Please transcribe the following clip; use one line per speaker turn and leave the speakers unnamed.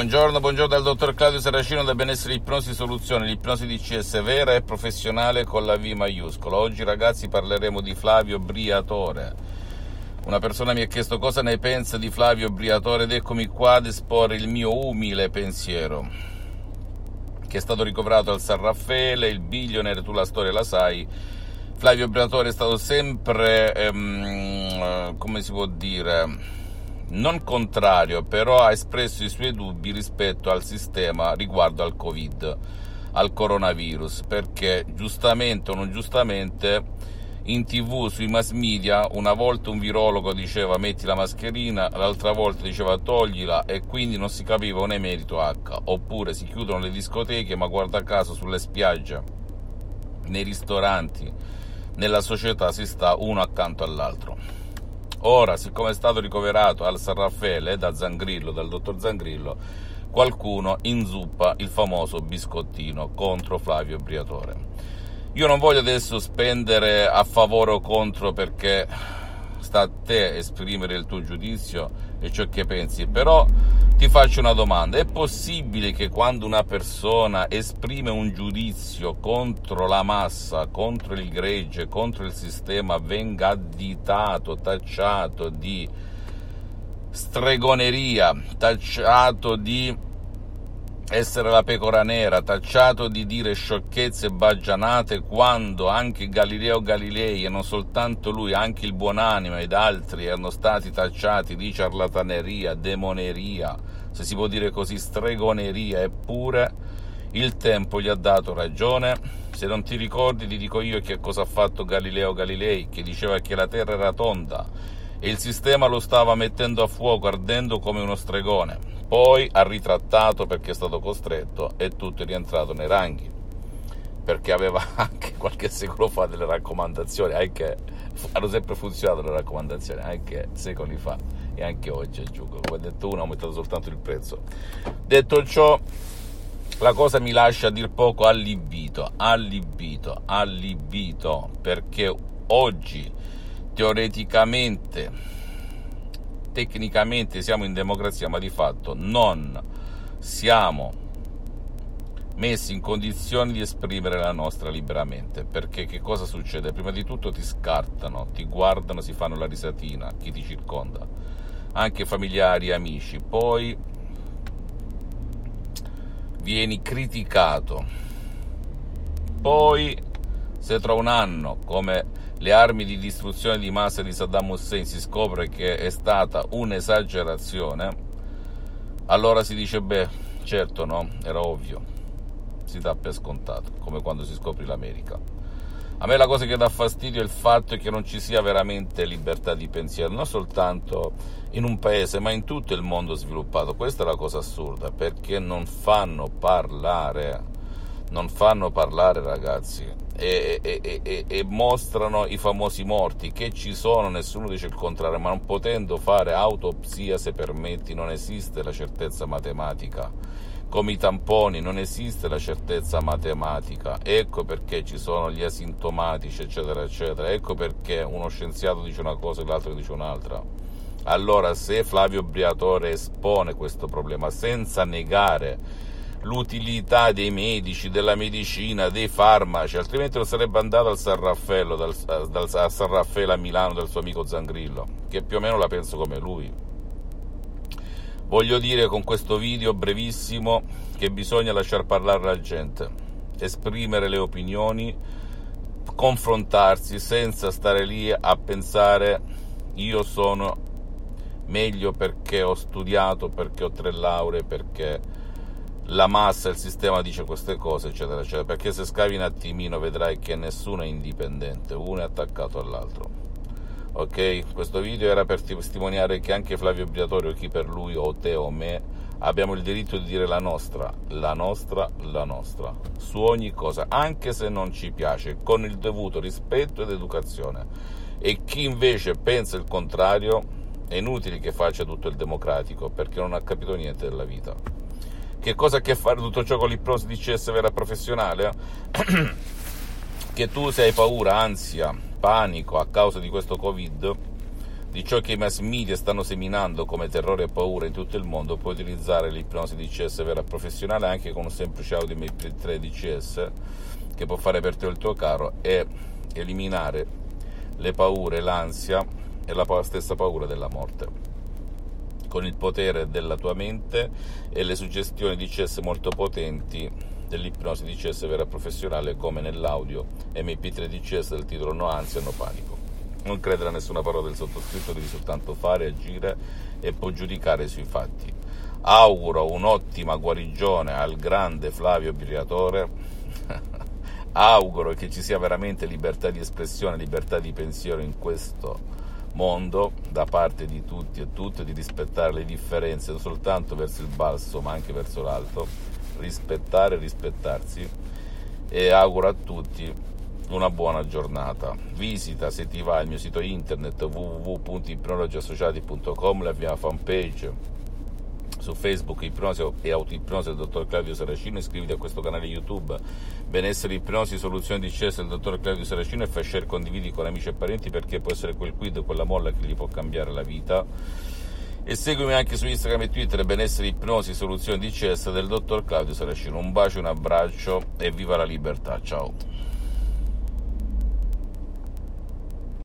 Buongiorno, buongiorno dal dottor Claudio Saracino da Benessere Ipnosi Soluzione, l'ipnosi di CS vera e professionale con la V maiuscola. Oggi ragazzi parleremo di Flavio Briatore. Una persona mi ha chiesto cosa ne pensa di Flavio Briatore ed eccomi qua ad esporre il mio umile pensiero. Che è stato ricoverato al San Raffaele, il billionaire, tu la storia la sai. Flavio Briatore è stato sempre, ehm, come si può dire non contrario, però ha espresso i suoi dubbi rispetto al sistema riguardo al Covid, al coronavirus, perché giustamente o non giustamente in tv, sui mass media, una volta un virologo diceva metti la mascherina, l'altra volta diceva toglila e quindi non si capiva un emerito H, oppure si chiudono le discoteche ma guarda caso sulle spiagge, nei ristoranti, nella società si sta uno accanto all'altro. Ora, siccome è stato ricoverato al San Raffaele da Zangrillo, dal dottor Zangrillo, qualcuno inzuppa il famoso biscottino contro Flavio Briatore. Io non voglio adesso spendere a favore o contro perché sta a te esprimere il tuo giudizio e ciò che pensi, però ti faccio una domanda, è possibile che quando una persona esprime un giudizio contro la massa, contro il gregge, contro il sistema, venga additato, tacciato di stregoneria, tacciato di essere la pecora nera, tacciato di dire sciocchezze e baggianate quando anche Galileo Galilei e non soltanto lui, anche il buonanima ed altri erano stati tacciati di ciarlataneria, demoneria, se si può dire così, stregoneria, eppure il tempo gli ha dato ragione. Se non ti ricordi ti dico io che cosa ha fatto Galileo Galilei, che diceva che la Terra era tonda e il sistema lo stava mettendo a fuoco, ardendo come uno stregone poi ha ritrattato perché è stato costretto e tutto è rientrato nei ranghi, perché aveva anche qualche secolo fa delle raccomandazioni, anche, hanno sempre funzionato le raccomandazioni, anche secoli fa e anche oggi aggiungo, come ha detto uno ha aumentato soltanto il prezzo. Detto ciò, la cosa mi lascia a dir poco allibito, allibito, allibito, perché oggi teoreticamente tecnicamente siamo in democrazia, ma di fatto non siamo messi in condizioni di esprimere la nostra liberamente. Perché che cosa succede? Prima di tutto ti scartano, ti guardano, si fanno la risatina, chi ti circonda, anche familiari amici. Poi vieni criticato. Poi, se tra un anno, come le armi di distruzione di massa di Saddam Hussein si scopre che è stata un'esagerazione, allora si dice, beh, certo no, era ovvio, si dà per scontato, come quando si scopre l'America. A me la cosa che dà fastidio è il fatto che non ci sia veramente libertà di pensiero, non soltanto in un paese, ma in tutto il mondo sviluppato. Questa è la cosa assurda, perché non fanno parlare, non fanno parlare ragazzi e, e, e, e, mostrano i famosi morti che ci sono, nessuno dice il contrario, ma non potendo fare autopsia se permetti non esiste la certezza matematica. Come i tamponi non esiste la certezza matematica, ecco perché ci sono gli asintomatici, eccetera, eccetera, ecco perché uno scienziato dice una cosa e l'altro dice un'altra. Allora, se Flavio Briatore espone questo problema senza negare l'utilità dei medici, della medicina, dei farmaci, altrimenti non sarebbe andato al San Raffaello, dal, dal, a San Raffaele a Milano dal suo amico Zangrillo, che più o meno la penso come lui. Voglio dire con questo video brevissimo che bisogna lasciar parlare la gente, esprimere le opinioni, confrontarsi senza stare lì a pensare io sono meglio perché ho studiato, perché ho tre lauree, perché la massa, il sistema dice queste cose, eccetera, eccetera, perché se scavi un attimino vedrai che nessuno è indipendente, uno è attaccato all'altro. Ok? Questo video era per testimoniare che anche Flavio Briatore o chi per lui o te o me abbiamo il diritto di dire la nostra, la nostra, la nostra, su ogni cosa, anche se non ci piace, con il dovuto rispetto ed educazione. E chi invece pensa il contrario, è inutile che faccia tutto il democratico, perché non ha capito niente della vita. Che cosa ha a che fare tutto ciò con l'ipnosi di CS vera professionale? che tu se hai paura, ansia, panico a causa di questo Covid, di ciò che i mass media stanno seminando come terrore e paura in tutto il mondo, puoi utilizzare l'ipnosi DCS vera professionale anche con un semplice audio MP3 DCS che può fare per te il tuo caro e eliminare le paure, l'ansia e la stessa paura della morte con il potere della tua mente e le suggestioni DCS molto potenti dell'ipnosi DCS vera professionale come nell'audio MP3 DCS del titolo No ansia, no panico. Non credere a nessuna parola del sottoscritto, devi soltanto fare, agire e poi giudicare sui fatti. Auguro un'ottima guarigione al grande Flavio Briatore. Auguro che ci sia veramente libertà di espressione, libertà di pensiero in questo mondo da parte di tutti e tutte, di rispettare le differenze non soltanto verso il basso ma anche verso l'alto, rispettare e rispettarsi. E auguro a tutti una buona giornata. Visita se ti va il mio sito internet www.ipnologiassociati.com, la mia fanpage su Facebook Ipnosi e Autoipnosi del dottor Claudio Saracino, iscriviti a questo canale YouTube Benessere Ipnosi Soluzioni di CS del dottor Claudio Saracino e fai share condividi con amici e parenti perché può essere quel quid, quella molla che gli può cambiare la vita. E seguimi anche su Instagram e Twitter Benessere Ipnosi Soluzioni di CS del dottor Claudio Saracino. Un bacio, un abbraccio e viva la libertà. Ciao.